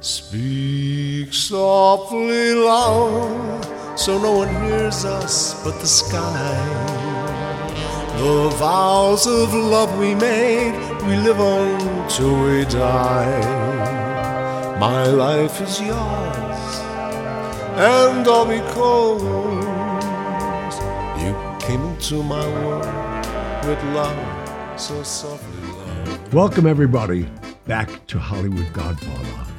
Speak softly loud so no one hears us but the sky. The vows of love we made, we live on till we die. My life is yours, and all because you came into my world with love so softly love. Welcome, everybody, back to Hollywood Godfather.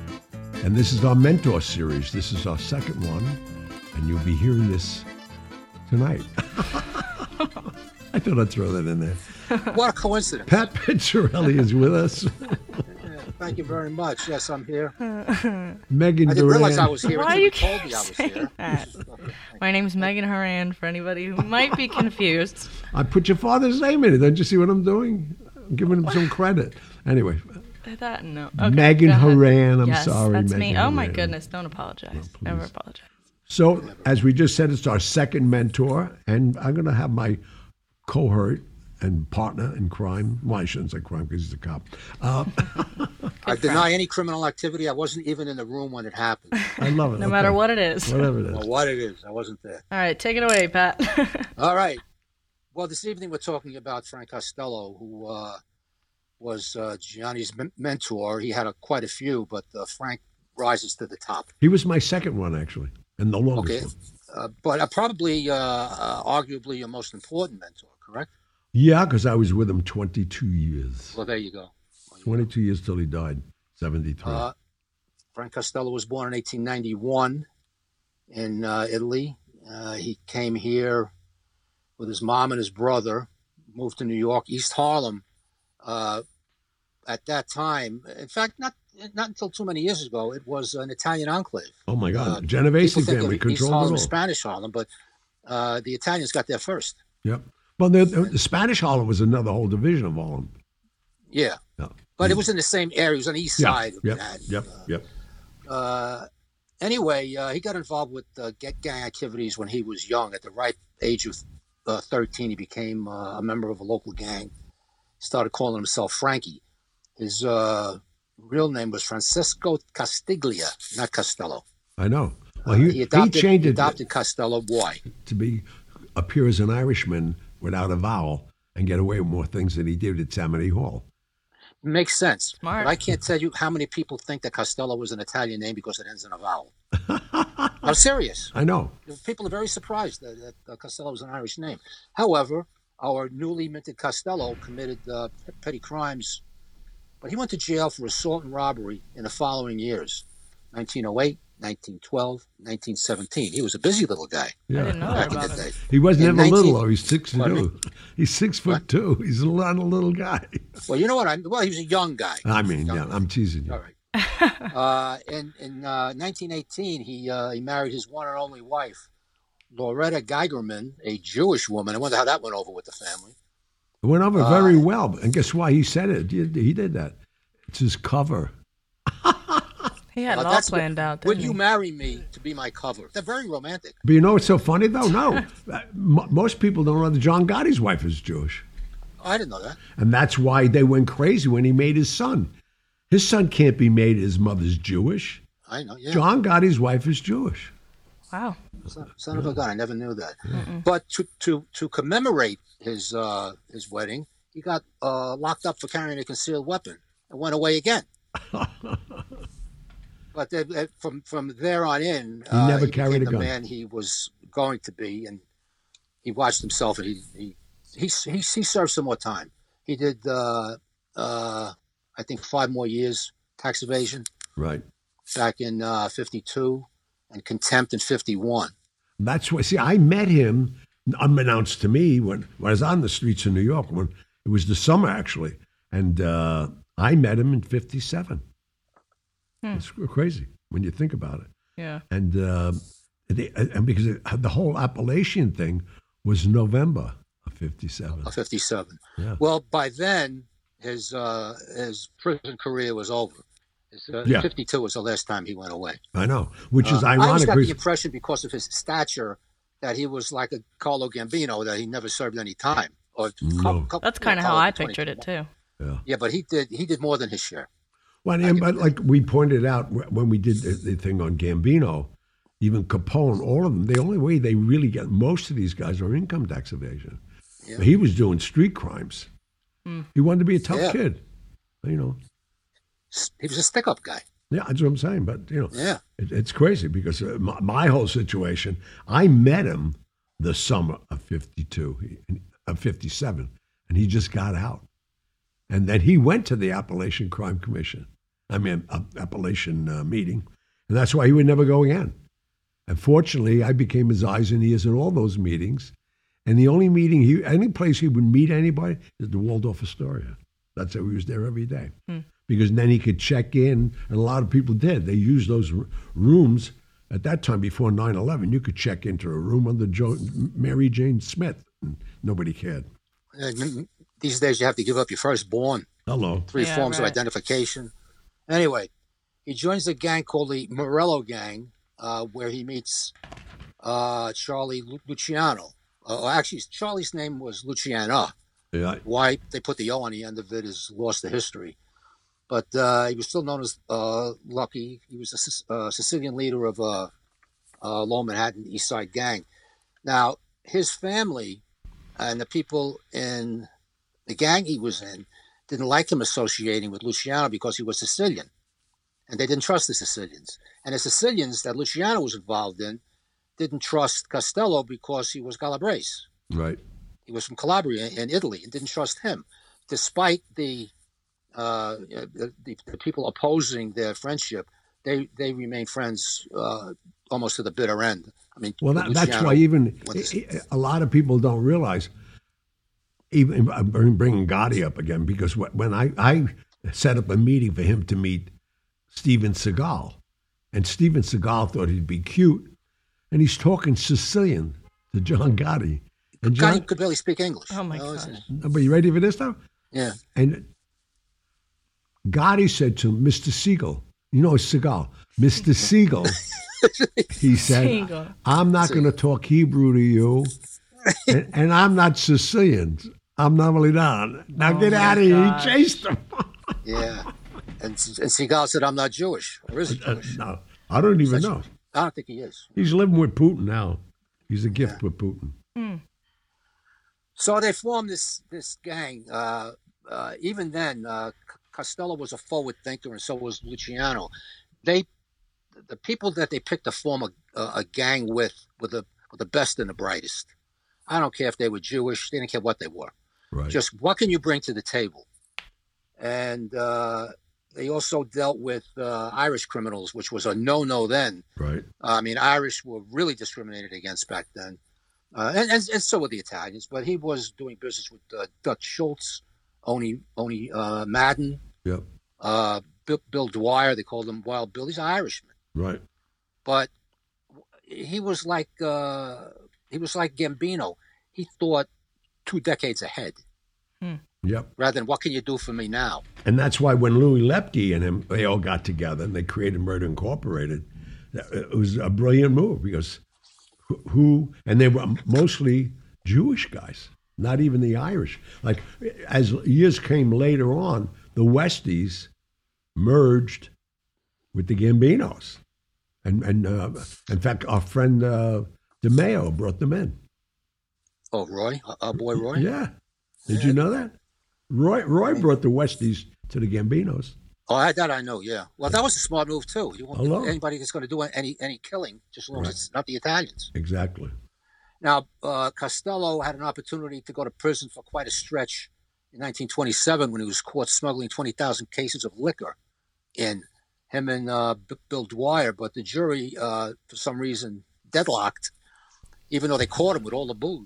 And this is our mentor series. This is our second one, and you'll be hearing this tonight. I thought I'd throw that in there. What a coincidence. Pat Pizzarelli is with us. Thank you very much. Yes, I'm here. Megan I didn't realize I was here Why until do you you told me I was here. that? My name's Megan Horan. For anybody who might be confused, I put your father's name in it. Don't you see what I'm doing? I'm giving him some credit. Anyway, I thought no. Okay, Megan go. Horan, I'm yes, sorry, that's me. Megan Oh my goodness! Don't apologize. Never apologize. so as we just said, it's our second mentor, and I'm going to have my cohort and partner in crime. Well, I shouldn't say crime because he's a cop. Uh, I deny any criminal activity. I wasn't even in the room when it happened. I love it. No matter what it is. Whatever it is. Or what it is, I wasn't there. All right, take it away, Pat. All right. Well, this evening we're talking about Frank Costello, who uh, was uh, Gianni's men- mentor. He had a, quite a few, but uh, Frank rises to the top. He was my second one, actually, and the longest Okay. one. Uh, but uh, probably, uh, uh, arguably, your most important mentor, correct? Yeah, because I was with him 22 years. Well, there you go. 22 years till he died, 73. Uh, Frank Costello was born in 1891 in uh, Italy. Uh, he came here with his mom and his brother, moved to New York, East Harlem. Uh, at that time, in fact, not not until too many years ago, it was an Italian enclave. oh, my God. uh, Genovese family controlled Harlem. Spanish Harlem, but uh, the Italians got there first. Yep. Well, the, the Spanish Harlem was another whole division of Harlem. Yeah, Yeah. but it was in the same area. It was on the east Yeah. side. of Yep. that. Yep. Yep. uh, anyway, uh, he got involved with uh, gang activities when he was young. At the ripe age of uh, 13, he became uh, a member of a local gang. Started calling himself Frankie. His uh, real name was Francisco Castiglia, not Costello. I know. Well, he, Uh, he adopted, he changed he it Costello. Why? to be appear as an Irishman without a vowel and get away with more things than he did at Tammany Hall. Makes sense. Smart. But I can't tell you how many people think that Costello was an Italian name because it ends in a vowel. I'm serious. I know. People are very surprised that, that uh, Costello is an Irish name. However, our newly minted Costello committed uh, petty crimes, but he went to jail for assault and robbery in the following years 1908, 1912, 1917. He was a busy little guy I Yeah. didn't know back that in the day. He was In never 19 little, though. He's six Pardon two. He's six foot What? two. He's not a little guy. Well, you know what? I Well, he was a young guy. I mean, Young yeah, guy. I'm teasing you. All right. uh, in in uh, 1918, he uh, he married his one and only wife, Loretta Geigerman, a Jewish woman. I wonder how that went over with the family. It went over Uh, very well. And guess why? He said it. He, he did that. It's his cover. He had Uh, it all that's- planned out. Would Didn't you he? marry me to be my cover? They're very romantic. But you know what's so funny, though? No. Uh, mo- Most people don't know that John Gotti's wife is Jewish. I didn't know that. And that's why they went crazy when he made his son. His son can't be made his mother's Jewish. I know. Yeah. John Gotti's wife is Jewish. Wow. Son, son of a gun. I never knew that. But to to to commemorate his uh, his wedding, he got uh, locked up for carrying a concealed weapon and went away again. but uh, from from there on in, He never he carried a the gun. man he was going to be, and he watched himself, and he he he he, he served some more time. He did, uh, uh, I think, five more years tax evasion Right. back in uh, '52, and contempt in '51. That's what, See, I met him unbeknownst to me when, when I was on the streets of New York. When it was the summer actually, and uh, I met him in '57. It's crazy when you think about it. Yeah. And uh, they, and because it, the whole Appalachian thing was November of '57. of 57. Yeah. Well, by then, his uh, his prison career was over. His, uh, Yeah. 52 was the last time he went away. I know, which is Uh, I always ironic. got the because- impression because of his stature that he was like a Carlo Gambino, that he never served any time. Or No. cou- cou- That's kind of how I pictured it too. yeah. Yeah, but he did he did more than his share. But, and, but like we pointed out when we did the, the thing on Gambino, even Capone, all of them, the only way they really get most of these guys are income tax evasion. Yeah. He was doing street crimes. He wanted to be a tough Yeah. kid, you know. He was a stick-up guy. Yeah, that's what I'm saying. But you know, Yeah. it, it's crazy because uh, my, my whole situation. I met him the summer of '52, of '57, and he just got out, and then he went to the Appalachian Crime Commission. I mean, uh, Appalachian uh, meeting, and that's why he would never go again. And fortunately, I became his eyes and ears in all those meetings. And the only meeting he, any place he would meet anybody is the Waldorf Astoria. That's how he was there every day. Because then he could check in, and a lot of people did. They used those r- rooms at that time before 9 11. You could check into a room under jo- Mary Jane Smith, and nobody cared. These days, you have to give up your firstborn, Hello. three Yeah, forms of identification. Anyway, he joins a gang called the Morello Gang, uh, where he meets uh, Charlie Lu- Luciano. Uh, actually, Charlie's name was Luciana. Yeah. Why they put the O on the end of it is lost to history. But uh, he was still known as uh, Lucky. He was a uh, Sicilian leader of a, a Lower Manhattan East Side gang. Now, his family and the people in the gang he was in didn't like him associating with Luciano because he was Sicilian. And they didn't trust the Sicilians. And the Sicilians that Luciano was involved in didn't trust Costello because he was Calabrese. Right. He was from Calabria in Italy and didn't trust him, despite the uh, the, the, the people opposing their friendship. They they remained friends uh, almost to the bitter end. I mean, Well, that, that's why even went a lot of people don't realize. Even bringing Gotti up again because when I I set up a meeting for him to meet Steven Seagal, and Steven Seagal thought he'd be cute, and he's talking Sicilian to John Gotti, and John. he could barely speak English. Oh, my You know, gosh. it's- But you ready for this now? Yeah. And Gotti said to Mr. Siegel, you know, Seagal, Mr. Siegel, he said, Siegel. I'm not going to talk Hebrew to you, and, and I'm not Sicilian. I'm Napolitan. Now get my out of here. He chased him. Yeah. And, and Seagal said, I'm not Jewish. Or is he Uh, Jewish? no, I don't even know. I don't think he is. He's living with Putin now. He's a gift with Putin. So they formed this this gang. Uh, uh, even then, uh, C- Costello was a forward thinker, and so was Luciano. They, the people that they picked to form a, a, a gang with, were the were the best and the brightest. I don't care if they were Jewish; they didn't care what they were. Right. Just what can you bring to the table? And uh, they also dealt with uh, Irish criminals, which was a no-no then. right. I mean, Irish were really discriminated against back then, uh, and, and, and so were the Italians. But he was doing business with uh, Dutch Schultz, Owney Owney uh, Madden, Yep. uh, Bill, Bill Dwyer. They called him Wild Bill. He's an Irishman, Right. but he was like uh, he was like Gambino. He thought two decades ahead, Yep. rather than what can you do for me now. And that's why when Louis Lepke and him, they all got together and they created Murder Incorporated. It was a brilliant move because who- who, and they were mostly Jewish guys, not even the Irish. Like as years came later on, the Westies merged with the Gambinos. And, and uh, in fact, our friend uh, DeMeo brought them in. Oh, Roy, our boy Roy. Yeah. Did you know that? Roy, Roy brought the Westies to the Gambinos. Oh, I, that I know. Yeah. Well, that was a smart move too. You want Hello. anybody that's going to do any any killing, just as long Right. as it's not the Italians. Exactly. Now, uh, Costello had an opportunity to go to prison for quite a stretch in 1927 when he was caught smuggling 20,000 cases of liquor in him and uh, B- Bill Dwyer, but the jury, uh, for some reason, deadlocked, even though they caught him with all the booze.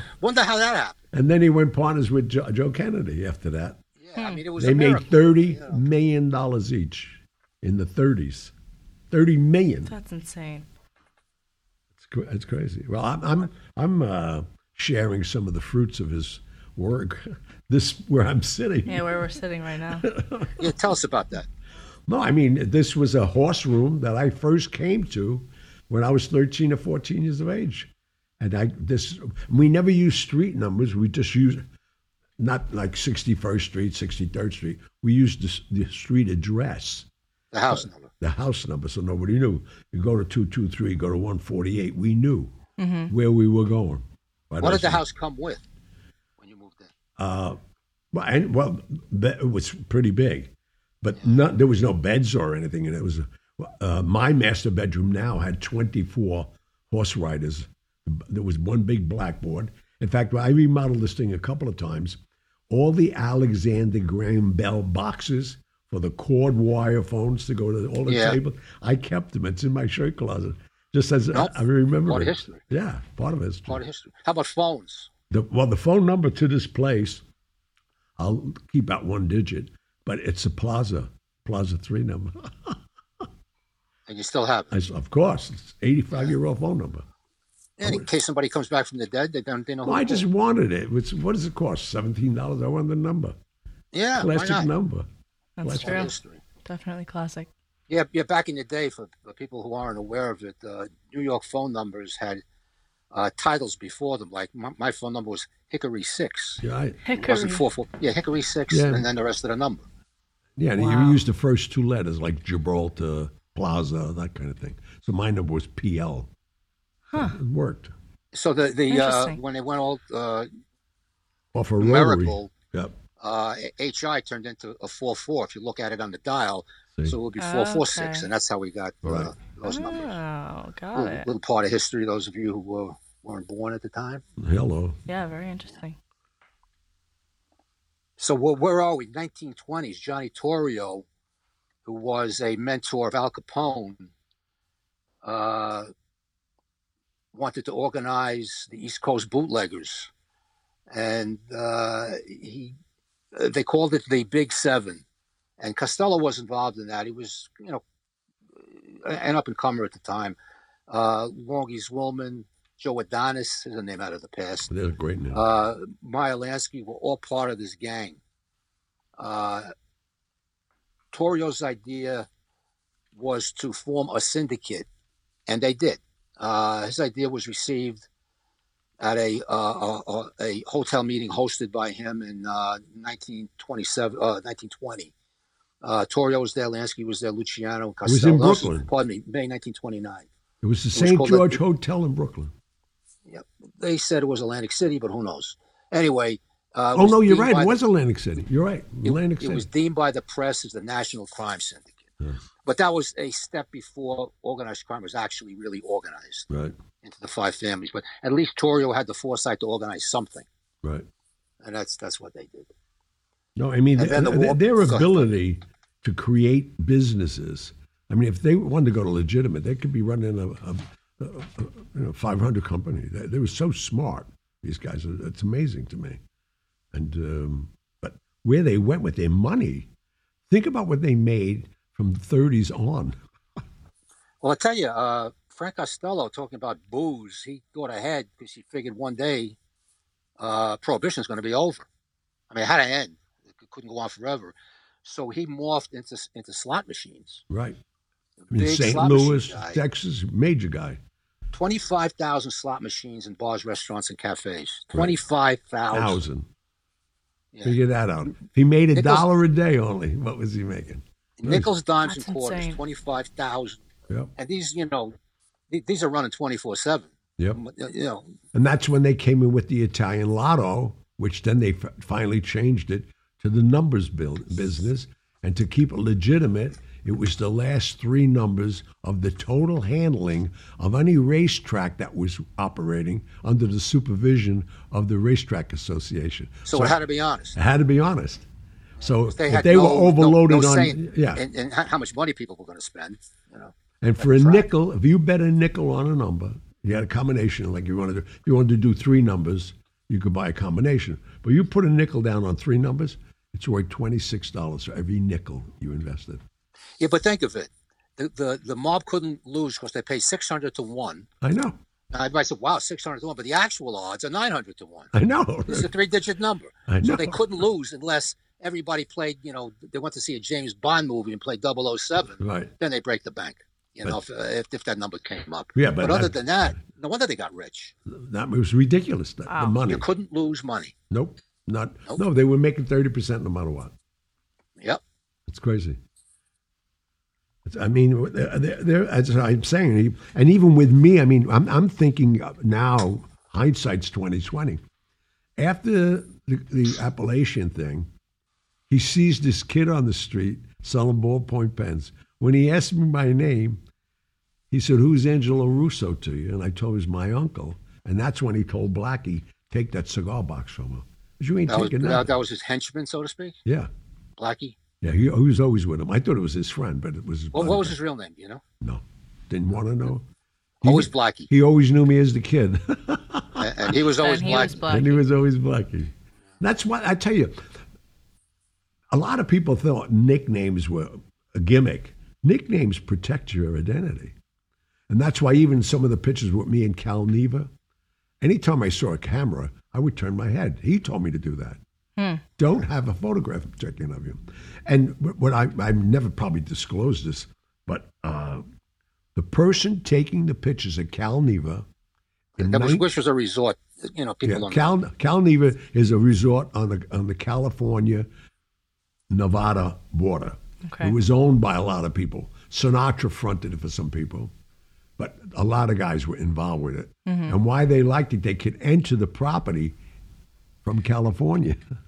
Wonder how that happened. And then he went partners with Joe, Joe Kennedy after that. Yeah, I mean, it was They a made miracle. thirty million dollars each in the 30s. 30 million. That's insane. It's, cra- it's crazy. Well, I'm I'm, I'm uh, sharing some of the fruits of his work. This where I'm sitting. Yeah, where we're sitting right now. Yeah, tell us about that. No, I mean this was a horse room that I first came to when I was 13 or 14 years of age, and I this we never used street numbers. We just used not like 61st Street, 63rd Street. We used the, the street address, The house number. the house number, so nobody knew. You go to 223, go to 148. We knew mm-hmm. where we were going. By What did the house come with when you moved in? Uh, well, and, well, it was pretty big, but not, there was no beds or anything, and it was uh, my master bedroom. Now had twenty four horse riders. There was one big blackboard. In fact, I remodeled this thing a couple of times. All the Alexander Graham Bell boxes for the cord wire phones to go to all the Yeah. tables, I kept them. It's in my shirt closet. Just as Nope. I remember Part of history. Yeah, part of history. Part of history. How about phones? The, well, the phone number to this place, I'll keep out one digit, but it's a Plaza, Plaza 3 number. And you still have it. I s of course, it's 85 year old phone number. And in case somebody comes back from the dead, they don't they know Well, I just call. wanted it. It's, what does it cost? $17. I want the number. Yeah, why Classic not? number. That's Classic. True. Definitely classic. Yeah, yeah. Back in the day, for, for people who aren't aware of it, uh, New York phone numbers had uh, titles before them. Like my, my phone number was Hickory Six. Yeah, I, It Hickory. wasn't four four. Yeah, Hickory Six, Yeah. and then the rest of the number. yeah and Wow. you used the first two letters like Gibraltar, Plaza, that kind of thing. So my number was PL. Huh. It worked. So the the uh, when they went all uh, Off a rotary. numerical, Yep. uh, HI turned into a four four. If you look at it on the dial, See? so it would be four four six, Okay. and that's how we got uh, Right. those numbers. Oh, got Little, it. little part of history. Those of you who were, weren't born at the time. Hello. Yeah, very interesting. So where, where are we? 1920s. Johnny Torrio, who was a mentor of Al Capone, uh, wanted to organize the East Coast bootleggers, and uh, he uh, they called it the Big Seven, and Costello was involved in that. He was, you know, an up and comer at the time. Uh, Longie Zwillman, Joe Adonis is a name out of the past They're a great name. uh, Meyer Lansky were all part of this gang. Uh, Torrio's idea was to form a syndicate, and they did. Uh, his idea was received at a, uh, a, a hotel meeting hosted by him in uh, 1927, uh, 1920. Uh, Torrio was there, Lansky was there, Luciano, was in Brooklyn. Pardon me, May 1929. it was the St. George the- Hotel in Brooklyn. They said it was Atlantic City, but who knows? Anyway. Uh, Oh, no, you're right. It the- was Atlantic City. You're right. Atlantic it, City. It was deemed by the press as the National Crime Syndicate. But that was a step before organized crime was actually really organized right, into the five families. But at least Torrio had the foresight to organize something, right. and that's that's what they did. No, I mean, the war- their ability to create businesses. I mean, if they wanted to go to legitimate, they could be running a, a, a you know, 500 company. They, they were so smart, these guys. It's amazing to me. And um, But where they went with their money, think about what they made from the 30s on. Well, I tell you, uh, Frank Costello talking about booze, he thought ahead because he figured one day uh, prohibition is going to be over. I mean, it had to end; it couldn't go on forever. So he morphed into into slot machines. Right. I mean, St. Louis. Texas, major guy. 25,000 slot machines in bars, restaurants, and cafes. 25,000. Thousand. Yeah. Figure that out. If he made a Nichols- dollar a day only, what was he making? Nickels, dimes, That's and quarters. insane. 25,000. Yep. And these, you know, these are running 24 7. Yep. Uh, you know, And that's when they came in with the Italian lotto, which then they f- finally changed it to the numbers build business. And to keep it legitimate, it was the last three numbers of the total handling of any racetrack that was operating under the supervision of the Racetrack Association. so, it had to be honest. it had to be honest. So They if they no, were overloaded no on, yeah, and, and how much money people were going to spend. You know, And for a right. nickel, if you bet a nickel on a number, you had a combination. Like you wanted to, if you wanted to do three numbers, you could buy a combination. But you put a nickel down on three numbers, it's worth twenty six dollars for every nickel you invested. Yeah, but think of it. The, the, the mob couldn't lose because they paid 600 to 1. I know, I everybody said, wow, 600 to 1. But the actual odds are 900 to 1. I know. It's a three digit number. I So know. they couldn't lose unless everybody played, you know, they went to see a James Bond movie and played 007. Right. Then they break the bank, you know, if, uh, if, if that number came up. Yeah, but other that- than that, no wonder they got rich. That was ridiculous. The, the money. You couldn't lose money. Nope. Not Nope. no, they were making thirty percent no matter what. Yep. It's crazy. I mean, they're, they're, as I'm saying, and even with me, I mean, I'm, I'm thinking now, hindsight's 2020. After the, the Appalachian thing, he sees this kid on the street selling ballpoint pens. When he asked me my name, he said, Who's Angelo Russo to you? And I told him, He's my uncle. And that's when he told Blackie, Take that cigar box from him. You ain't That taking that, that. that was his henchman, so to speak. yeah. Blackie. Yeah, he, he was always with him. I thought it was his friend, but it was his What, what was his real name? You know, No, didn't want to know. He, always Blackie, he always knew me as the kid, and, and he was always and he was Blackie. and he was always Blackie. That's what I tell you. A lot of people thought nicknames were a gimmick. Nicknames protect your identity, and that's why even some of the pictures with me and Cal Neva, anytime I saw a camera, I would turn my head. He told me to do that. Don't have a photograph taken of you. And what I I've never probably disclosed this, but uh, the person taking the pictures at Cal Neva in That was, which was a resort. You know, people yeah, don't. Cal, Cal Neva is a resort on the on the California Nevada border. Okay. It was owned by a lot of people. Sinatra fronted it for some people, but a lot of guys were involved with it. And why they liked it, they could enter the property from California,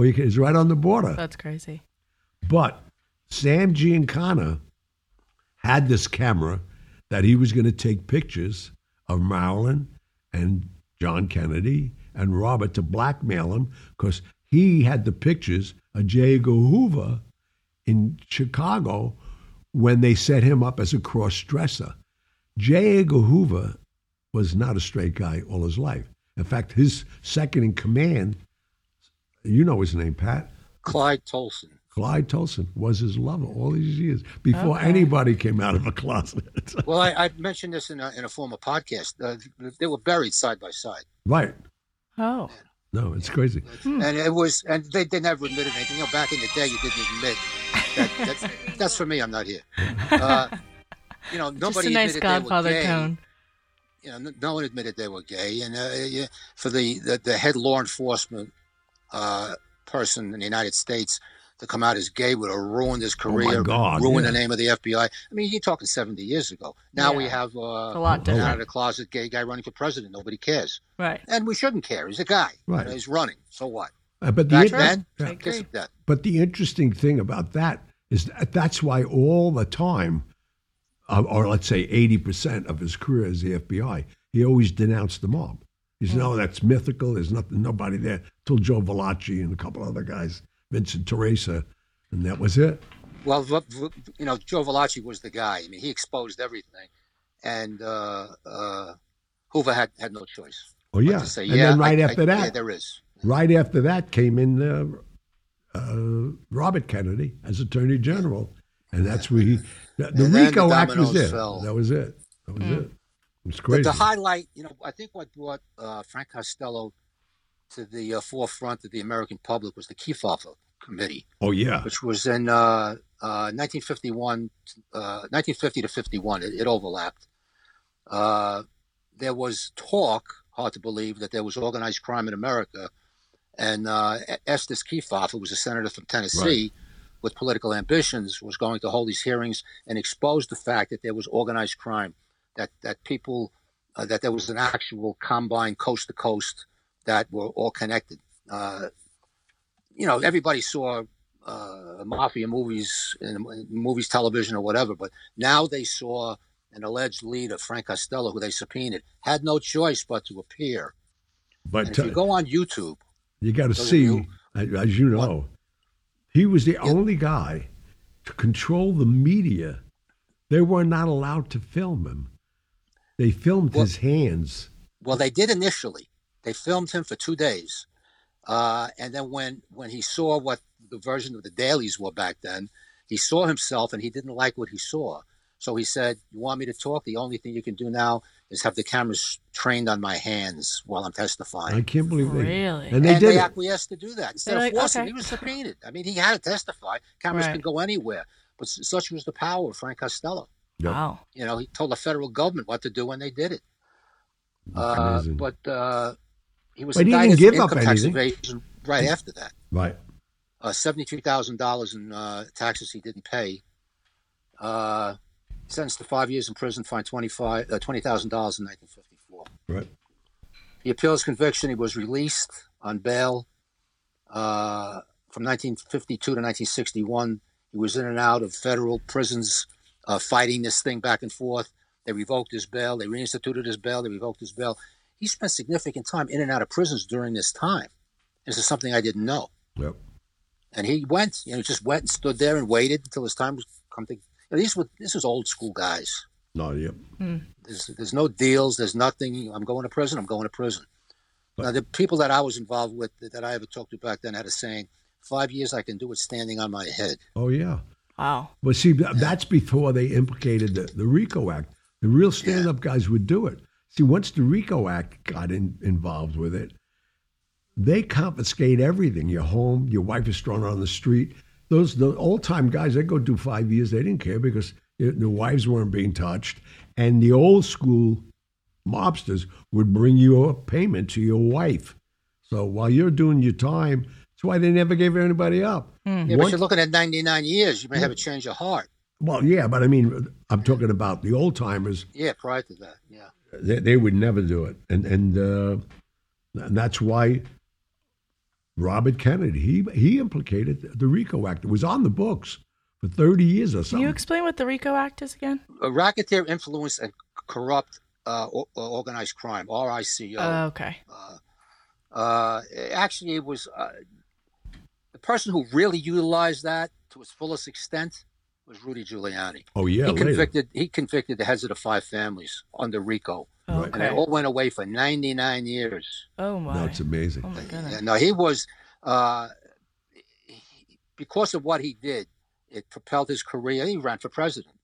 or you can, it's right on the border. That's crazy. But Sam Giancana had this camera that he was going to take pictures of Marilyn and John Kennedy and Robert to blackmail him because he had the pictures of J. Edgar Hoover in Chicago when they set him up as a cross dresser. J. Edgar Hoover was not a straight guy all his life. In fact, his second in command, you know his name, Pat, Clyde Tolson. Clyde Tolson was his lover all these years before Okay. anybody came out of a closet. Well, I, I mentioned this in a, in a former podcast. Uh, they were buried side by side, right. Oh, No, it's crazy. and it was, and they, they never admitted anything. You know, back in the day, you didn't admit that. that that's for me. I'm not here. Uh, you know, nobody just a nice admitted they were Godfather gay. tone. you know, no one admitted they were gay, and uh, yeah, for the, the the head law enforcement uh, person in the United States to come out as gay would have ruined his Oh, career, God, ruined yeah. the name of the FBI. I mean, you're talking 70 years ago. Now we have uh, A lot an different. out of the closet gay guy running for president. Nobody cares, Right. and we shouldn't care. He's a guy. You Right. know, he's running. So what? Uh, but the Back inter- then, I kiss agree. of death. but the interesting thing about that is that that's why all the time, uh, or let's say eighty percent of his career as the FBI, he always denounced the mob. He said, "No, that's mythical. There's nothing, nobody there." Till Joe Valachi and a couple other guys, Vincent Teresa, and that was it. Well, v- v- you know, Joe Valachi was the guy. I mean, he exposed everything, and uh, uh, Hoover had had no choice. Oh yeah, to say, and yeah, then right I- after I- that, yeah, there is. right after that came in uh, uh, Robert Kennedy as Attorney General, and that's where he the, the And then the RICO Act was dominoes there. fell. That was it. That was it. It was But the highlight, you know, I think what brought uh, Frank Costello to the uh, forefront of the American public was the Kefauver Committee, oh yeah, which was in uh, uh, 1951, uh, 1950 to 51. It, it overlapped. Uh, there was talk, hard to believe, that there was organized crime in America, and uh, Estes Kefauver, who was a senator from Tennessee. With political ambitions, was going to hold these hearings and expose the fact that there was organized crime, that that people uh, that there was an actual combine coast to coast that were all connected. Uh, you know, everybody saw uh, mafia movies in movies, television, or whatever, but now they saw an alleged leader, Frank Costello, who they subpoenaed, had no choice but to appear. but And if you go on YouTube, you got to see, you- as as you know, he was the only guy to control the media. They were not allowed to film him. They filmed Well- his hands. Well, they did initially. They filmed him for two days, uh, and then when when he saw what the version of the dailies were back then, he saw himself and he didn't like what he saw. So he said, "You want me to talk? The only thing you can do now is have the cameras trained on my hands while I'm testifying." I can't believe they Really? and they and did they acquiesced to do that instead They're of like, forcing. okay. He was subpoenaed. I mean, he had to testify. Cameras Right. can go anywhere, but such was the power of Frank Costello. Yep. Wow. You know, he told the federal government what to do when they did it. Uh, but uh, he was But he didn't indicted give for up income tax anything. evasion. right after that. Right. Uh, Seventy-three thousand dollars in uh, taxes he didn't pay. Uh, sentenced to five years in prison, fined twenty-five uh, twenty thousand dollars in nineteen fifty-four. Right. He appeals conviction. He was released on bail uh, from 1952 to 1961. He was in and out of federal prisons, uh, fighting this thing back and forth. They revoked his bail. They reinstituted his bail. They revoked his bail. He spent significant time in and out of prisons during this time. This is something I didn't know. Yep. And he went, you know, just went and stood there and waited until his time was come to. You know, these were this was old school guys. No. Yep. There's there's no deals. There's nothing. I'm going to prison. I'm going to prison. Now the people that I was involved with that I ever talked to back then had a saying: five years I can do it standing on my head. Oh yeah. Wow. But see, that's before they implicated the, the RICO Act. The real stand up guys would do it. See, once the RICO Act got in, involved with it, they confiscate everything your home, your wife is thrown on the street. Those the old time guys, they go do five years. They didn't care because their their wives weren't being touched. And the old school mobsters would bring you a payment to your wife. So while you're doing your time, that's why they never gave anybody up. Yeah, but you're looking at 99 years. You may have a change of heart. well, yeah, but I mean, I'm talking about the old timers. Yeah, prior to that. Yeah. They, they would never do it, and and uh, and that's why Robert Kennedy he he implicated the RICO Act. It was on the books for 30 years or so. Can something. you explain what the RICO Act is again? A racketeer influence and corrupt uh, organized crime, RICO. Oh, okay. Uh, actually, it was uh, the person who really utilized that to its fullest extent was Rudy Giuliani. oh yeah, he later. convicted he convicted the heads of the five families under RICO, Oh, and they all went away for 99 years. Oh my. That's amazing. Oh my goodness. Yeah, no, he was uh, he- because of what he did. It propelled his career. He ran for president.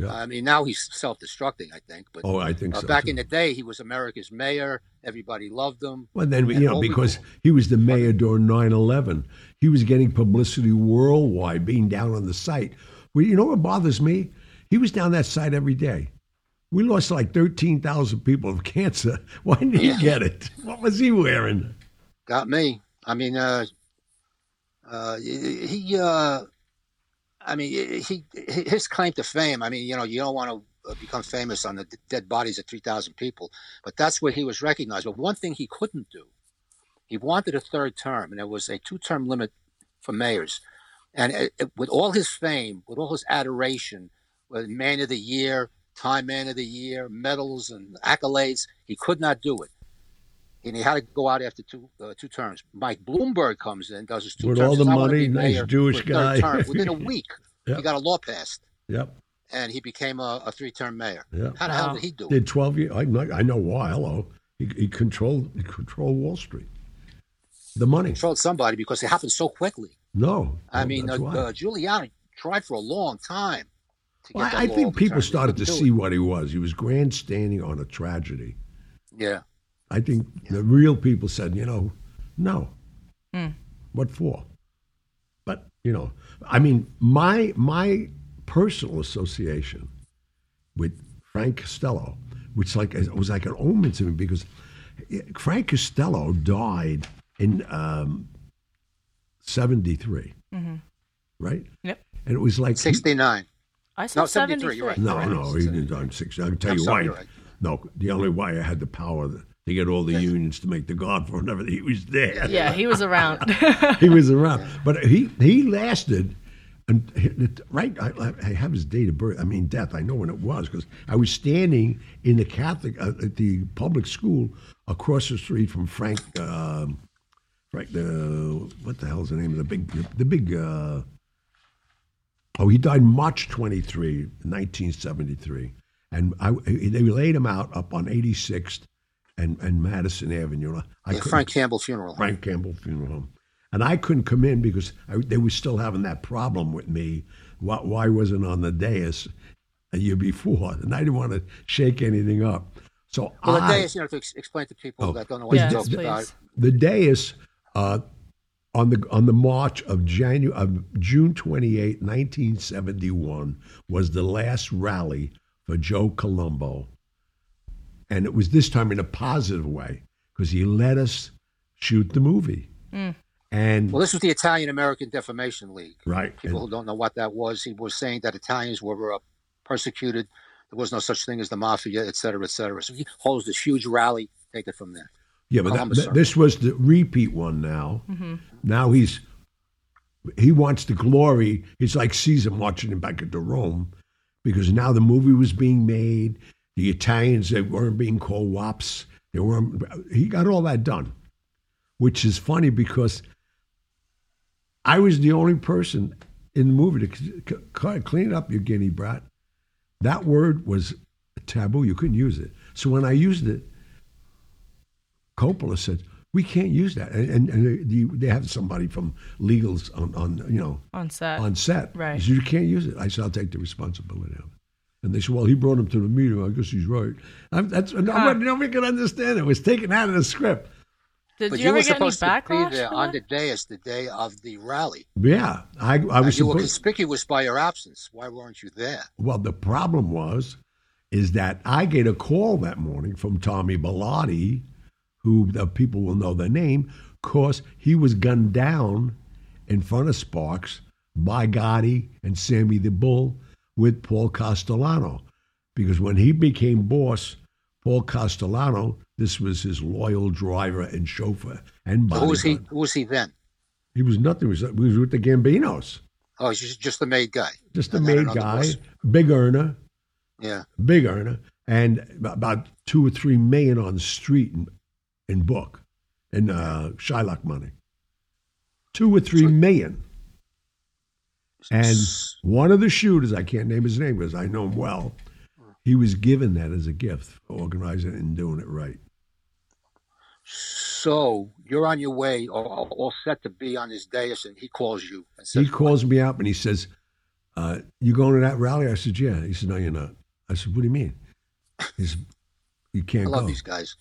Yeah. I mean, now he's self-destructing, I think. But Oh, I think uh, so. back too. in the day, he was America's mayor. Everybody loved him. Well, then, And you know, because he was the mayor during 9 11, he was getting publicity worldwide being down on the site. Well, you know what bothers me? He was down that site every day. We lost like 13,000 people of cancer. Why didn't he get it? What was he wearing? got me. I mean, uh, uh, he, uh, I mean, he, his claim to fame. I mean, you know, you don't want to uh, become famous on the dead bodies of three thousand people, but that's where he was recognized. But one thing he couldn't do, he wanted a third term, and there was a two-term limit for mayors. And it, it- with all his fame, with all his adoration, with Man of the Year, Time Man of the Year, medals and accolades, he could not do it and he had to go out after two uh, two terms. Mike Bloomberg comes in, does his two With terms. all the "I money, nice Jewish for a third guy." term." Within a week, Yep. he got a law passed, Yep. and he became a, a three term mayor. Yep. How the hell did he do it? Did 12 years. I know, I know why. Hello. He, he, controlled, he controlled Wall Street. The money. he Controlled somebody because it happened so quickly. No. I No, mean, uh, why. uh, Giuliani tried for a long time. Well, I think people started to see it. what he was. He was grandstanding on a tragedy. Yeah, I think the real people said, you know, no. What for? But you know, I mean, my my personal association with Frank Costello, which like it was like an omen to me because Frank Costello died in um, '73, right? Yep. And it was like sixty nine. I said No, 73, 73. you're right. no, no, he didn't die in six. I'll tell I'm you sorry, why. right. No, the only way I had the power to get all the unions to make the Godfather and everything. He was there. Yeah, he was around. he was around, but he he lasted. And right, I, I have his date of birth. I mean, death. I know when it was because I was standing in the Catholic uh, at the public school across the street from Frank. Um, Frank, the what the hell's the name of the big the, the big. Uh, oh, he died March 23, 1973, and I they laid him out up on 86th and and Madison Avenue. I Yeah, Frank Campbell funeral. Frank Campbell Funeral Home. And I couldn't come in because I, they were still having that problem with me. Why, why wasn't on the dais a year before? And I didn't want to shake anything up. So Well, the I, day is, you know, to ex- explain to people Oh. that don't know what yes, you're talking about. the dais uh, on the on the march of Janu- of June 28, 1971 was the last rally for Joe Colombo. And it was this time in a positive way because he let us shoot the movie. And Well, this was the Italian American Defamation League. right, People and- who don't know what that was, he was saying that Italians were uh, persecuted. There was no such thing as the mafia, et cetera, et cetera. So he holds this huge rally. Take it from there. Yeah, but that, th- this was the repeat one now. Now he's he wants the glory. He's like Caesar marching him back into Rome because now the movie was being made. The Italians they weren't being called wops. They weren't. He got all that done, which is funny because I was the only person in the movie to clean up your guinea brat. That word was taboo. You couldn't use it. So when I used it, Coppola said, "We can't use that," and, and, and they, they have somebody from legals on, on you know on set. on set. Right. He said, "You can't use it." I said, "I'll take the responsibility of it." And they said, "Well, he brought him to the meeting. I guess he's right." I'm, that's nobody, nobody can understand it. It was taken out of the script. Did But you, you, ever were get any supposed to backlash? be there on that? the dais the day of the rally. Yeah, I, I And was you were conspicuous by your absence. Why weren't you there? Well, the problem was, is that I get a call that morning from Tommy Bilotti, who the people will know the name, cause he was gunned down in front of Sparks by Gotti and Sammy the Bull with Paul Castellano. Because when he became boss, Paul Castellano, this was his loyal driver and chauffeur and So who was he? Who was he then? He was nothing. He was, he was with the Gambinos. Oh, he's just, just the made guy. Just then made guy, big earner. Yeah. big earner, and about two or three million on the street in, in book, in uh, Shylock money. Two or three million. And one of the shooters, I can't name his name because I know him well, he was given that as a gift for organizing and doing it right. So you're on your way, all, all all set to be on this dais, and he calls you and He calls me up and he says, uh, "You going to that rally?" I said, "Yeah." He said, "No, you're not." I said, "What do you mean?" He said, "You can't I love go." these guys."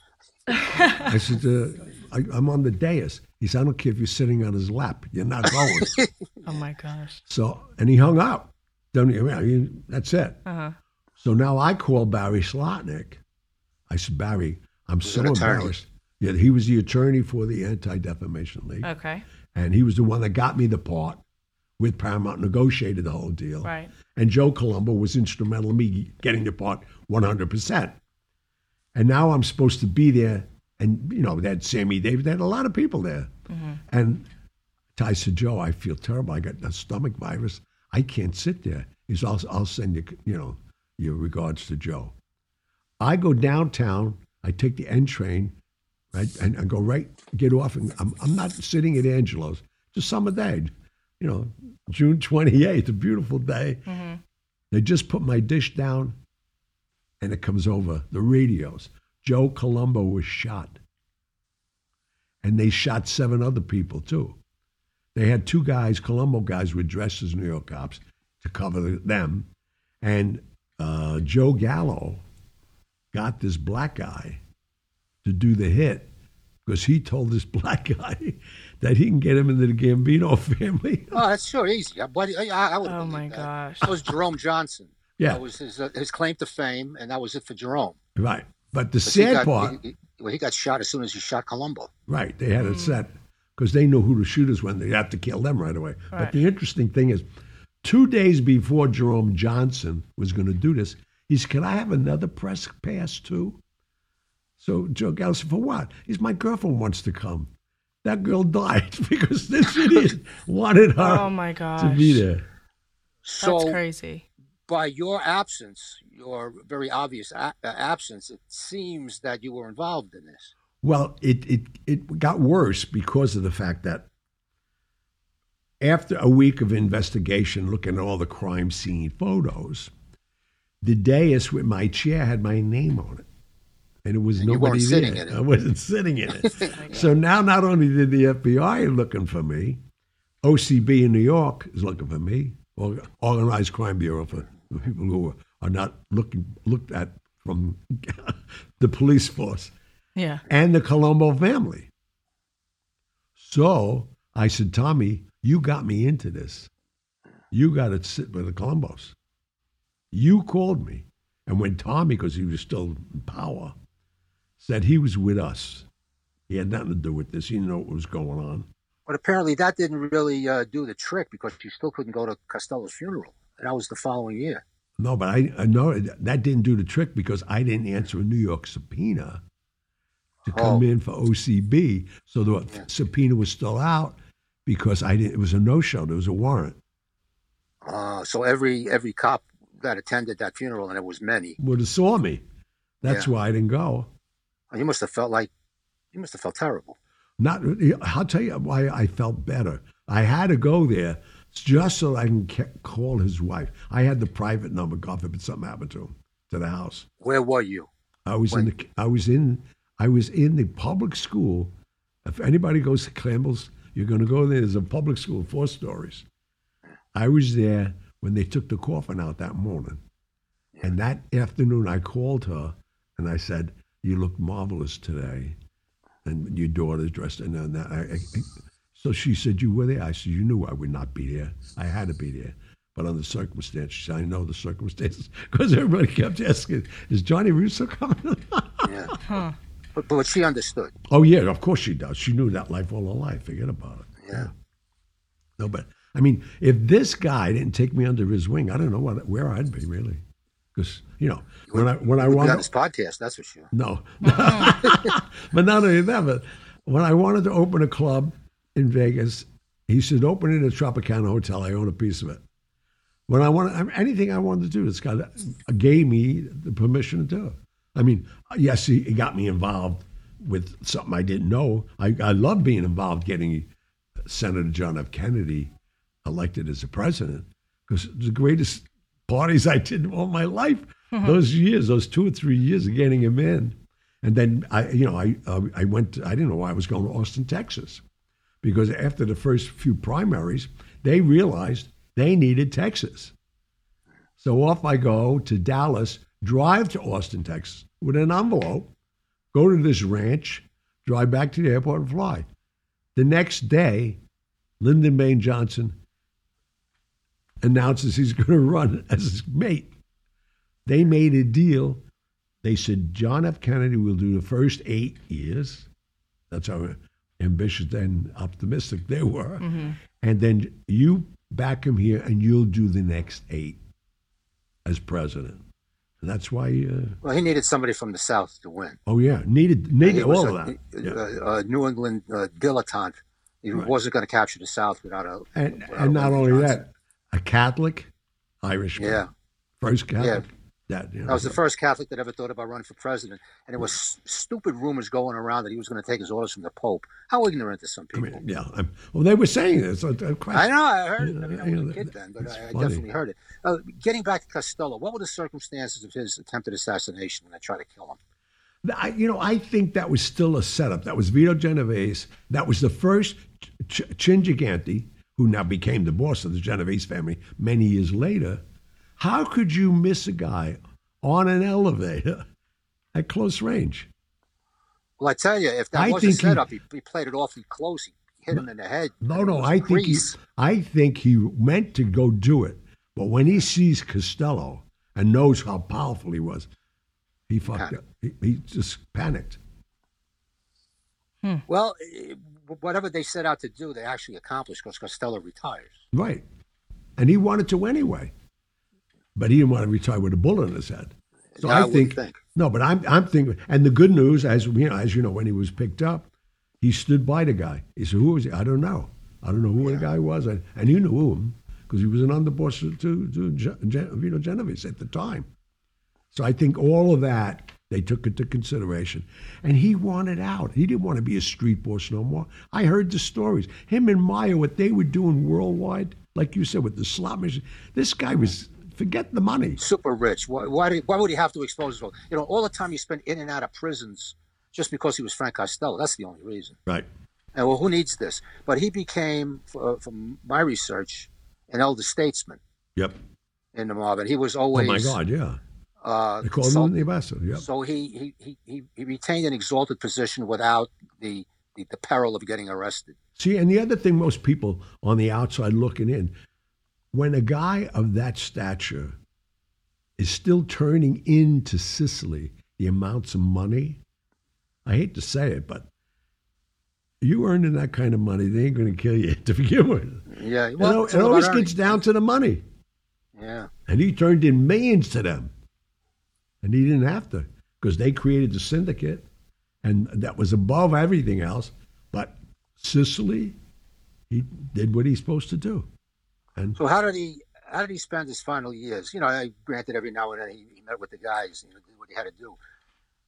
I said, uh, I, I'm on the dais. He said, I don't care if you're sitting on his lap. You're not going. Oh my gosh. so, and he hung up. Don't you, well, you- that's it. Uh huh. So now I call Barry Slotnick. I said, Barry, I'm so embarrassed. Yeah, he was the attorney for the Anti Defamation League. Okay. And he was the one that got me the part with Paramount, negotiated the whole deal. Right. And Joe Colombo was instrumental in me getting the part 100%. And now I'm supposed to be there. And, you know, they had Sammy Davis, they had a lot of people there. Mm-hmm. And I said, Joe, I feel terrible. I got a stomach virus. I can't sit there. He said, I'll, I'll send you, you know, your regards to Joe. I go downtown. I take the N train, right, and I go right, get off, and I'm, I'm not sitting at Angelo's. It's a summer day, you know, June 28th, a beautiful day. Mm-hmm. They just put my dish down, and it comes over the radios. Joe Colombo was shot, and they shot seven other people too. They had two guys, Colombo guys, were dressed as New York cops to cover them, and uh, Joe Gallo got this black guy to do the hit because he told this black guy that he can get him into the Gambino family. Oh, that's sure easy. I, buddy, I, I would. Oh my gosh. That was Jerome Johnson. Yeah. That was his uh, his claim to fame, and that was it for Jerome. right. But the But sad got, part, he, he- well, he got shot as soon as he shot Colombo. right, they had it hmm. set because they knew who the shooters were and they had to kill them right away. But the interesting thing is, two days before Jerome Johnson was going to do this, he said, Can I have another press pass too? So Joe Gallo said, For what? He said, My girlfriend wants to come. That girl died because this idiot wanted her Oh my gosh. to be there. So That's crazy. By your absence, your very obvious a- uh, absence, it seems that you were involved in this. Well, it, it, it got worse because of the fact that after a week of investigation, looking at all the crime scene photos, the dais with my chair had my name on it. And it was And nobody sitting in it. I wasn't sitting in it. so now not only did the FBI looking for me, OCB in New York is looking for me, Organized Crime Bureau for the people who are not looking looked at from the police force Yeah. and the Colombo family. So I said, Tommy, you got me into this. You got to sit with the Colombos. You called me. And when Tommy, because he was still in power, said he was with us, he had nothing to do with this. He didn't know what was going on. But apparently that didn't really uh, do the trick because you still couldn't go to Costello's funeral. That was the following year. No, but I, I know that didn't do the trick because I didn't answer a New York subpoena to come Oh. in for OCB. So the Yeah. subpoena was still out because I didn't. It was a no show. There was a warrant. Uh, so every every cop that attended that funeral, and it was many, Would have saw me. That's Yeah. why I didn't go. you must have felt like you must have felt terrible. Not. I'll tell you why I felt better. I had to go there just so I can ca- call his wife. I had the private number. God forbid something happened to him to the house. Where were you? I was in the I was in I was in the public school. If anybody goes to Campbell's, you're going to go there. There's a public school, four stories. I was there when they took the coffin out that morning, and that afternoon I called her and I said, "You look marvelous today, and your daughter's dressed in that." I, I, so she said, "You were there." I said, "You knew I would not be there. I had to be there." But under circumstances, she said, I know the circumstances because everybody kept asking, "Is Gianni Russo coming?" Yeah. But, but she understood. Oh yeah, of course she does. She knew that life all her life. Forget about it. Yeah. No, but I mean, if this guy didn't take me under his wing, I don't know what where I'd be really, because you know when I when I We'd be on wanted this podcast, that's for sure. no, uh-huh. but not only that, but when I wanted to open a club in Vegas, he said open it at Tropicana Hotel. I own a piece of it. When I want anything I wanted to do, this guy gave me the permission to do it. I mean, yes, he, he got me involved with something I didn't know. I, I love being involved getting Senator John F. Kennedy elected as a president because the greatest parties I did all my life, those years, those two or three years of getting him in. And then I, you know, I, uh, I went. To, I didn't know why I was going to Austin, Texas, because after the first few primaries, they realized they needed Texas. So off I go to Dallas, drive to Austin, Texas with an envelope, go to this ranch, drive back to the airport and fly. The next day, Lyndon Baines Johnson announces he's going to run as his mate. They made a deal. They said John F. Kennedy will do the first eight years. That's how ambitious and optimistic they were. And then you back him here and you'll do the next eight as president. And that's why, uh, Well, he needed somebody from the South to win. oh, yeah, needed, needed all a, of that. Yeah. uh, uh, New England uh, dilettante. He wasn't going to capture the South without a. And, without and not only Johnson. that, a Catholic Irishman. Yeah. First Catholic. That, you know, I was the first Catholic that ever thought about running for president, and there was s- stupid rumors going around that he was going to take his orders from the Pope. How ignorant are some I people? mean, yeah. I'm, well, they were saying this. uh, I know, I heard it. I mean, I was know, a kid then, but I, I definitely heard it. Uh, getting back to Costello, what were the circumstances of his attempted assassination when they tried to kill him? I, you know, I think that was still a setup. That was Vito Genovese. That was the first Ch- Chin Gigante, who now became the boss of the Genovese family many years later. How could you miss a guy on an elevator at close range? Well, I tell you, if that I was a think he- setup, he, he played it awfully close. He hit him in the head. No, no, I think he. I think he meant to go do it, but when he sees Costello and knows how powerful he was, he fucked Panicked. up. He, he just panicked. Well, eh, whatever they set out to do, they actually accomplished because Costello retires. Right. And he wanted to anyway. But he didn't want to retire with a bullet in his head. So I I think, think. no, but I'm I'm thinking and the good news, as you know, as you know, when he was picked up, he stood by the guy. He said, Who was he? I don't know. I don't know who the guy was. And, and he knew him because he was an underboss to, to Gen- Gen- Vito Genovese at the time. So I think all of that they took into consideration. And he wanted out. He didn't want to be a street boss no more. I heard the stories. Him and Meyer, what they were doing worldwide, like you said, with the slot machine. This guy was, forget the money. Super rich. Why, why, did, why would he have to expose himself? You know, all the time he spent in and out of prisons just because he was Frank Costello. That's the only reason. Right. And well, who needs this? But he became, uh, from my research, an elder statesman Yep. in the mob, and he was always. Oh my God, yeah. Uh, They called him the ambassador. Yep. So he, he, he, he, he retained an exalted position without the, the, the peril of getting arrested. See, and the other thing most people on the outside looking in, when a guy of that stature is still turning into Sicily the amounts of money, I hate to say it, but you earning that kind of money, they ain't going to kill you to begin with. Yeah, well, it about always gets down to the money. Yeah, And he turned in millions to them. And he didn't have to because they created the syndicate and that was above everything else. But Sicily, he did what he's supposed to do. And So how did he how did he spend his final years? You know, I granted every now and then he, he met with the guys, you know, did what he had to do.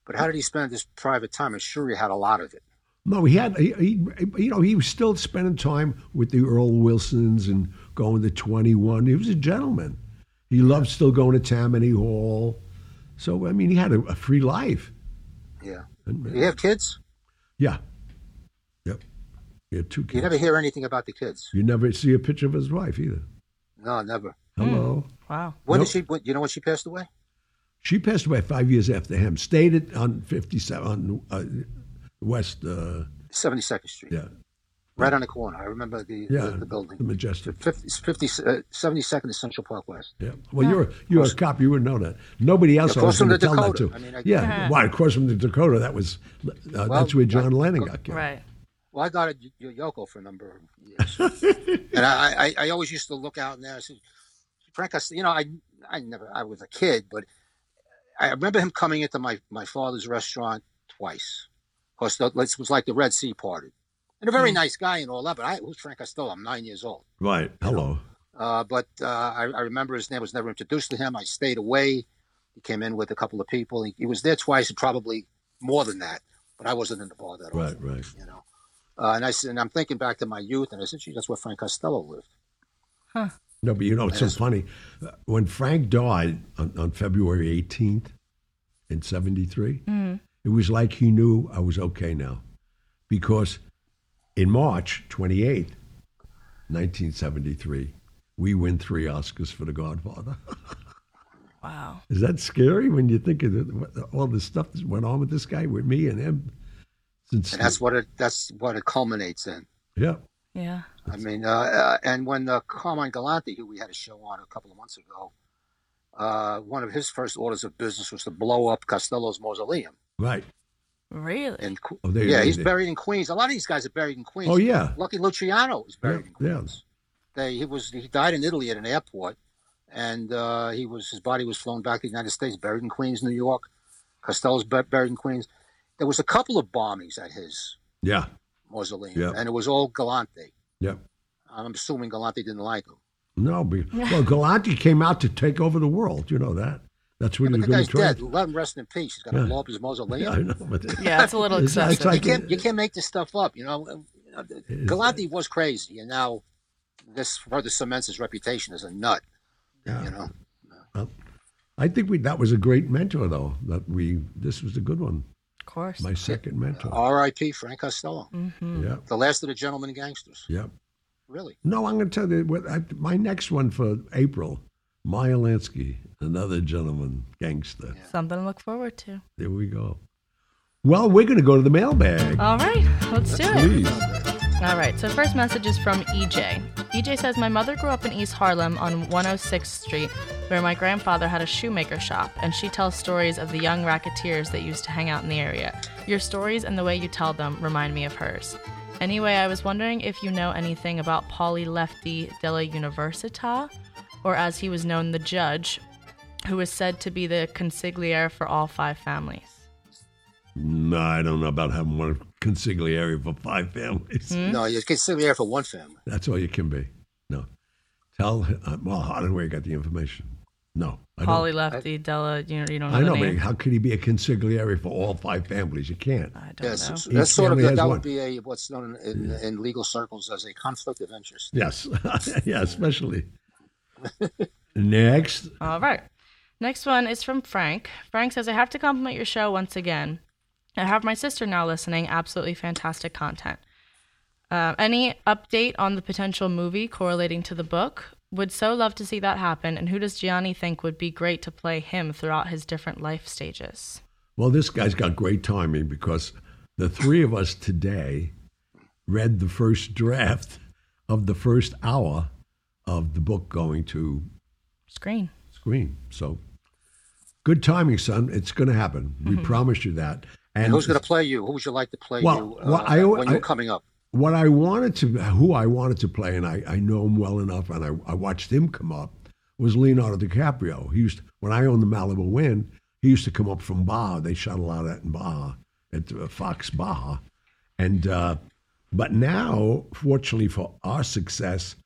But how did he spend his private time? I'm sure he had a lot of it. no, he had, he, he, you know, he was still spending time with the Earl Wilsons and going to 21. He was a gentleman. He loved still going to Tammany Hall. So, I mean, he had a, a free life. Yeah. And, Did he have kids? yeah. Yep. He had two kids. You never hear anything about the kids. You never see a picture of his wife either. No, never. Hello. Wow. When Nope. did she? When, you know when she passed away? She passed away five years after him. Stayed at, on 57 on uh, West. Uh, Seventy second Street, yeah, right on the corner. I remember the yeah, the, the building. the Majestic. 50, 50, uh, 72nd is Central Park West. Yeah. Well, you're you're a cop. You would know that. Nobody else I Across was from going to the tell that Dakota. to. I mean, I- yeah. Why? Across from the Dakota. That was. Uh, that's where John Lennon got killed. Right. Well, I got at Y- Yoko for a number of years, and I, I, I always used to look out in there. and say, Frank, Costello, you know, I, I never, I was a kid, but I remember him coming into my, my father's restaurant twice. Of course, it was like the Red Sea parted, and a very nice guy and all that. But I, who's Frank Costello? I'm nine years old. Right. Hello. Uh, but uh, I, I remember his name was never introduced to him. I stayed away. He came in with a couple of people. He, he was there twice, and probably more than that. But I wasn't in the bar that often Right. Right. you know. Uh, and I said, and I'm thinking back to my youth, and I said, "Gee, that's where Frank Costello lived." Huh. No, but you know, it's so funny. When Frank died on, on February 18th in 73, it was like he knew I was okay now. Because in March 28th, 1973, we win three Oscars for The Godfather. Wow. Is that scary when you think of the, all the stuff that went on with this guy, with me and him? Since And that's what it that's what it culminates in. yeah, Yeah. I mean, uh, uh, and when uh, Carmine Galante, who we had a show on a couple of months ago, uh, one of his first orders of business was to blow up Costello's mausoleum. right. Really? In, Que- Oh, they- yeah, they- he's they- buried in Queens. A lot of these guys are buried in Queens. Oh yeah, Lucky Luciano is buried in Yeah, yeah. Queens. They, he was he died in Italy at an airport, and uh, he was his body was flown back to the United States, buried in Queens, New York. Costello's buried in Queens. There was a couple of bombings at his yeah, mausoleum, Yeah. and it was all Galante. yeah. I'm assuming Galante didn't like him. No, but, well, Galante came out to take over the world. You know that. That's what But he the was going guy's to try. dead. Let him rest in peace. He's going to Yeah. blow up his Yeah, mausoleum. I know, but Yeah, it's a little It's- it's excessive. like- you can't you can't make this stuff up. You know, Galante was crazy, and now this further cements his reputation as a nut. Yeah. You know, I think we that was a great mentor though. That we this was a good one. Of course. My second mentor. R.I.P. Frank Costello, Mm-hmm. Yeah, the last of the gentlemen gangsters. Yep. Really, No, I'm going to tell you what I, my next one for April. Meyer Lansky, another gentleman gangster. Something to look forward to. There we go. Well, we're going to go to the mailbag. All right, let's do it. Please. All right, so first message is from EJ. EJ says, My mother grew up in East Harlem on 106th Street, where my grandfather had a shoemaker shop, and she tells stories of the young racketeers that used to hang out in the area. Your stories and the way you tell them remind me of hers. Anyway, I was wondering if you know anything about Paulie Lefty della Università, or as he was known, the judge, who is said to be the consigliere for all five families. No, I don't know about having one consigliere for five families. no, you can sit there for one family. That's all you can be. No. Tell, uh, well, I don't know where you got the information. No. I don't. Paulie Lefty della, you, you don't know I know, but how could he be a consigliere for all five families? You can't. I don't Yes, know. that's sort of family that one. would be a what's known in, in legal circles as a conflict of interest. Yes. yeah, especially. Next. All right. Next one is from Frank. Frank says, I have to compliment your show once again. I have my sister now listening. Absolutely fantastic content. Uh, any update on the potential movie correlating to the book? Would so love to see that happen. And who does Gianni think would be great to play him throughout his different life stages? Well, this guy's got great timing because the three of us today read the first draft of the first hour of the book going to Screen. screen. So good timing, son. It's going to happen. We promise you that. And who's going to play you? Who would you like to play Well, you uh, well, I- when you're coming up? what I wanted to, who I wanted to play, and I, I know him well enough, and I, I watched him come up, was Leonardo DiCaprio. He used to, when I owned the Malibu Wind, he used to come up from Baja. They shot a lot of that in Baja, at uh, Fox Baja, and uh, but now, fortunately for our success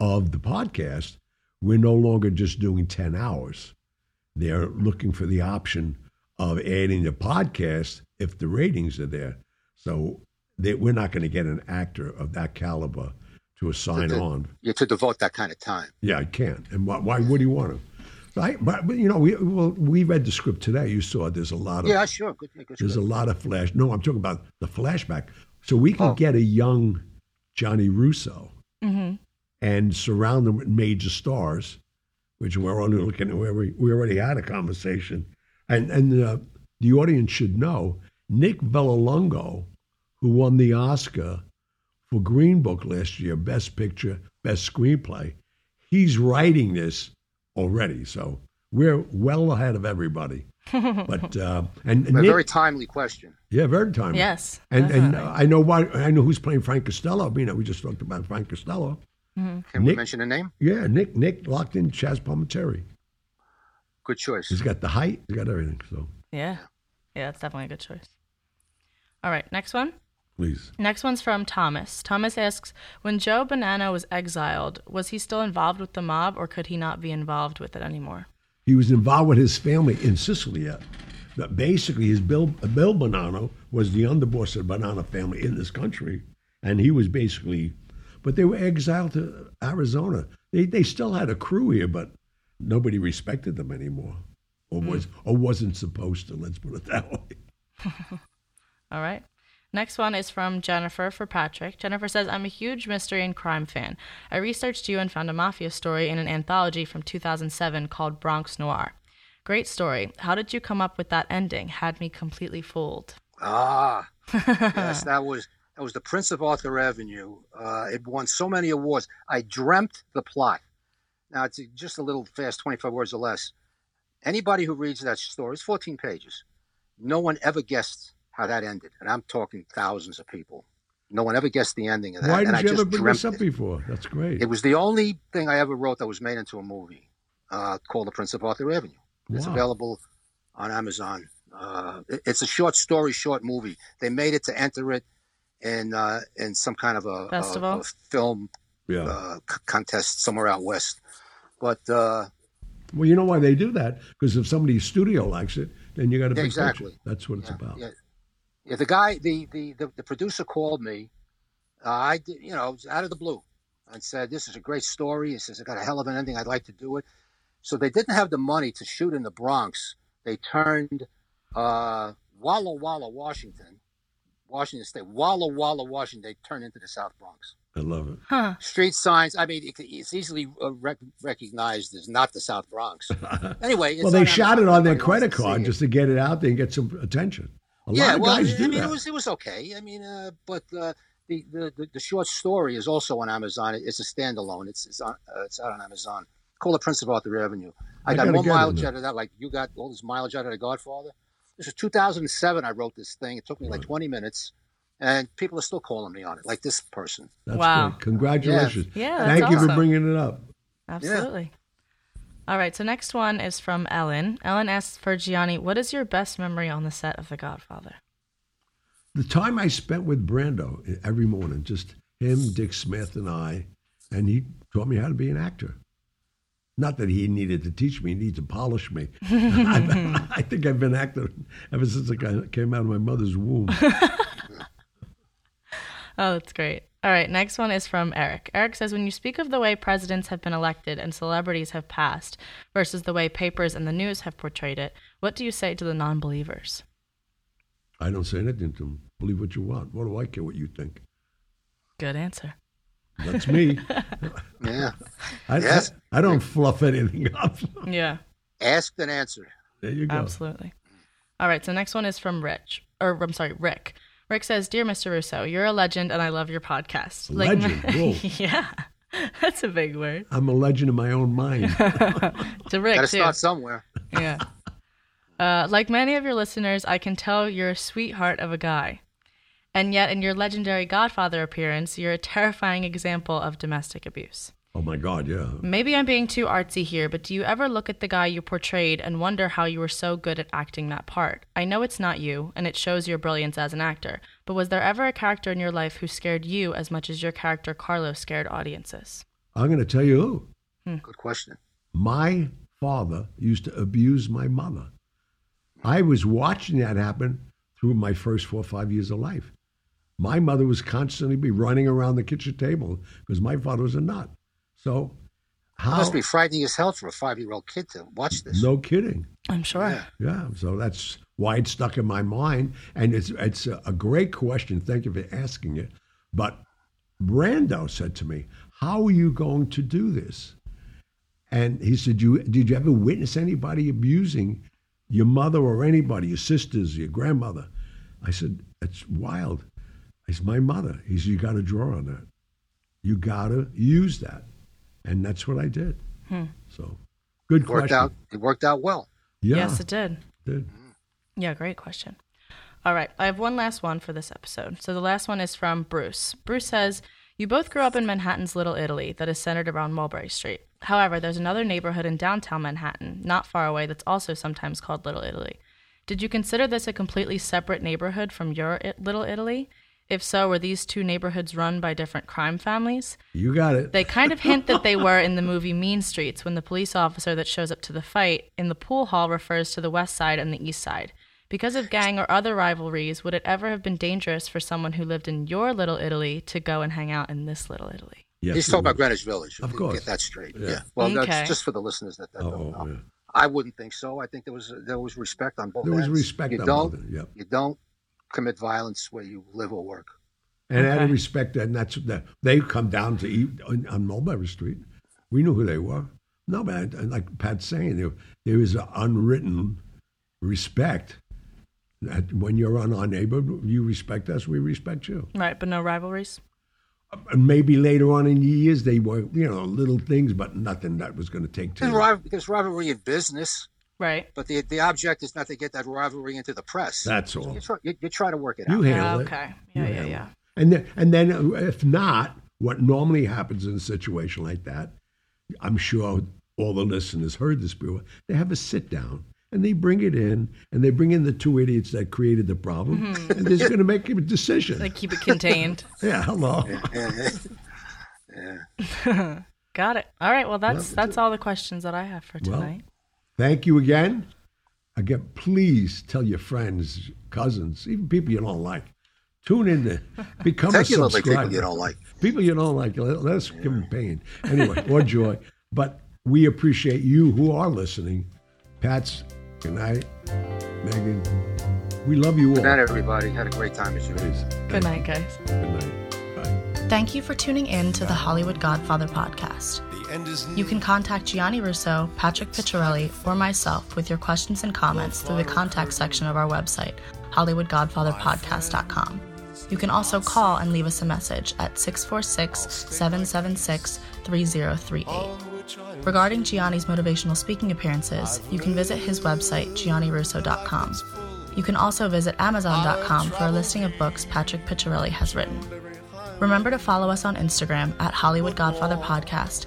of the podcast, we're no longer just doing ten hours. They're looking for the option of adding the podcast if the ratings are there. So they, we're not going to get an actor of that caliber to assign To- to- on. Yeah, to devote that kind of time. Yeah, I can't. And why, why would he want to? So I, but, but, you know, we well, we read the script today. You saw there's a lot of Yeah, sure. Good, good, there's a lot of flash. No, I'm talking about the flashback. So we can Oh. get a young Gianni Russo Mm-hmm. and surround them with major stars, which we're only looking at where we, we already had a conversation. And, and uh, the audience should know Nick Vallelonga, who won the Oscar for Green Book last year, Best Picture, Best Screenplay, he's writing this already. So we're well ahead of everybody. but uh, and A Nick, very timely question. yeah, very timely. Yes. And and uh, I know why I know who's playing Frank Costello. You know, we just talked about Frank Costello. Can we mention a name? Yeah, Nick Nick locked in Chaz Palminteri. Good choice. He's got the height, he's got everything. So yeah. Yeah, that's definitely a good choice. All right, next one. please. Next one's from Thomas. Thomas asks When Joe Bonanno was exiled, was he still involved with the mob or could he not be involved with it anymore? He was involved with his family in Sicily. But basically, his Bill Bill Bonanno was the underboss of the Bonanno family in this country, and he was basically, but they were exiled to Arizona. They they still had a crew here, but nobody respected them anymore, or hmm. was or wasn't supposed to. Let's put it that way. All right. Next one is from Jennifer for Patrick. Jennifer says, I'm a huge mystery and crime fan. I researched you and found a mafia story in an anthology from 2007 called Bronx Noir. Great story. How did you come up with that ending? Had me completely fooled. Ah, yes, that was that was the Prince of Arthur Avenue. Uh, it won so many awards. I dreamt the plot. Now it's just a little fast, twenty-five words or less. Anybody who reads that story, it's fourteen pages. No one ever guessed how that ended, and I'm talking thousands of people. No one ever guessed the ending of that. Why and did I you ever bring dreamt this up it. before? That's great. It was the only thing I ever wrote that was made into a movie uh, called The Prince of Arthur Avenue. It's Wow. available on Amazon. Uh, it- it's a short story, short movie. They made it to enter it in uh, in some kind of a, a- Festival? a film yeah. uh, c- contest somewhere out west. But uh, Well, you know why they do that? Because if somebody's studio likes it, then you got to Yeah, be exactly. That's what it's yeah, about. yeah, yeah, the guy, the the the, the producer called me. Uh, I did, you know, out of the blue, and said, "This is a great story." He says, "I got a hell of an ending. I'd like to do it." So they didn't have the money to shoot in the Bronx. They turned uh, Walla Walla, Washington, Washington State, Walla Walla, Washington. They turned into the South Bronx. I love it. Huh. Street signs. I mean, it's easily uh, rec- recognized as not the South Bronx. Anyway, it's well, they shot it on their credit card just to get it out there and get some attention. A yeah, lot of well, guys I mean, that. it was it was okay. I mean, uh, but uh, the, the the the short story is also on Amazon. It's a standalone. It's it's on uh, it's out on Amazon. Call it Prince of Arthur Avenue. I, I got gotta more mileage out of that. Like you got all this mileage out of The Godfather. This was 2007. I wrote this thing. It took me like 20 minutes, and people are still calling me on it. Like this person. That's Wow. great. Congratulations. Yeah, that's Thank you for bringing it up. Absolutely. All right, so next one is from Ellen. Ellen asks for Gianni, what is your best memory on the set of The Godfather? The time I spent with Brando every morning, just him, Dick Smith, and I, and he taught me how to be an actor. Not that he needed to teach me; he needed to polish me. I, I think I've been acting ever since I came out of my mother's womb. Oh, that's great. All right, next one is from Eric. Eric says, When you speak of the way presidents have been elected and celebrities have passed versus the way papers and the news have portrayed it, what do you say to the non believers? I don't say anything to them. Believe what you want. What do I care what you think? Good answer. That's me. Yeah. I, Yes. I, I don't fluff anything up. Yeah, Asked and answered. There you go. absolutely. All right, so next one is from Rich, or I'm sorry, Rick. Rick says, Dear Mr. Russo, you're a legend and I love your podcast. Legend? Yeah, that's a big word. I'm a legend in my own mind. To Rick, Got to too. start somewhere. Yeah. Uh, like many of your listeners, I can tell you're a sweetheart of a guy. And yet, in your legendary Godfather appearance, you're a terrifying example of domestic abuse. Oh my God, yeah. Maybe I'm being too artsy here, but do you ever look at the guy you portrayed and wonder how you were so good at acting that part? I know it's not you, and it shows your brilliance as an actor, but was there ever a character in your life who scared you as much as your character Carlos scared audiences? I'm going to tell you who. Hmm. Good question. My father used to abuse my mother. I was watching that happen through my first four or five years of life. My mother was constantly be running around the kitchen table because my father was a nut. So, It must be frightening as hell for a five-year-old kid to watch this. No kidding. I'm sure. Yeah. Yeah, so that's why it stuck in my mind, and it's it's a, a great question. Thank you for asking it. But Brando said to me, "How are you going to do this?" And he said, "You did you ever witness anybody abusing your mother or anybody, your sisters, your grandmother?" I said, "It's wild." It's my mother. He said, "You got to draw on that. You got to use that," and that's what I did. Hmm. So, good It worked question. out. It worked out well. Yeah, Yes, it did. did. Yeah, great question. All right, I have one last one for this episode. So the last one is from Bruce. Bruce says, You both grew up in Manhattan's Little Italy, that is centered around Mulberry Street. However, there's another neighborhood in downtown Manhattan, not far away, that's also sometimes called Little Italy. Did you consider this a completely separate neighborhood from your I- Little Italy? If so, were these two neighborhoods run by different crime families? You got it. They kind of hint that they were in the movie Mean Streets when the police officer that shows up to the fight in the pool hall refers to the west side and the east side. Because of gang or other rivalries, would it ever have been dangerous for someone who lived in your little Italy to go and hang out in this little Italy? Yes, He's it talking about. Greenwich Village. Of course. Get that straight. Yeah. Yeah. Well, Okay. that's just for the listeners that, that Oh, don't know. yeah. I wouldn't think so. I think there was there was respect on both There was respect You on don't. both yep. You don't commit violence where you live or work. And out of respect, that, and that's that they come down to eat on, on Mulberry Street. We knew who they were. No, but I- like Pat's saying, there, there is an unwritten respect that when you're on our neighbor, you respect us, we respect you. Right, but no rivalries? Uh, and maybe later on in years, they were, you know, little things, but nothing that was going to take There's, to rival, there's rivalry in business, Right. but the the object is not to get that rivalry into the press. That's all. You try, you, you try to work it You out. handle it. okay. You Yeah, yeah, yeah. it. And then, and then, uh, if not, what normally happens in a situation like that, I'm sure all the listeners heard this before. They have a sit down and they bring it in, and they bring in the two idiots that created the problem, and they're going to make a decision. They keep it contained. yeah, hello. Got it. All right, well that's Well, that's all the questions that I have for Well, tonight. Thank you again. Again, please tell your friends, cousins, even people you don't like. Tune in to become a subscriber. people you don't like. People you don't like, let, let us give them pain. Anyway, or joy. But we appreciate you who are listening. Pat's, good night. Megan, we love you all. Good night, everybody. Had a great time as usual. Please. Good night, guys. Good night. Bye. Thank you for tuning in to the Hollywood Godfather podcast. You can contact Gianni Russo, Patrick Picciarelli, or myself with your questions and comments through the contact section of our website, HollywoodGodfatherPodcast.com. You can also call and leave us a message at 646 776 3038. Regarding Gianni's motivational speaking appearances, you can visit his website, giannirusso.com. You can also visit Amazon.com for a listing of books Patrick Picciarelli has written. Remember to follow us on Instagram at Hollywood Godfather Podcast,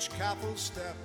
Each careful step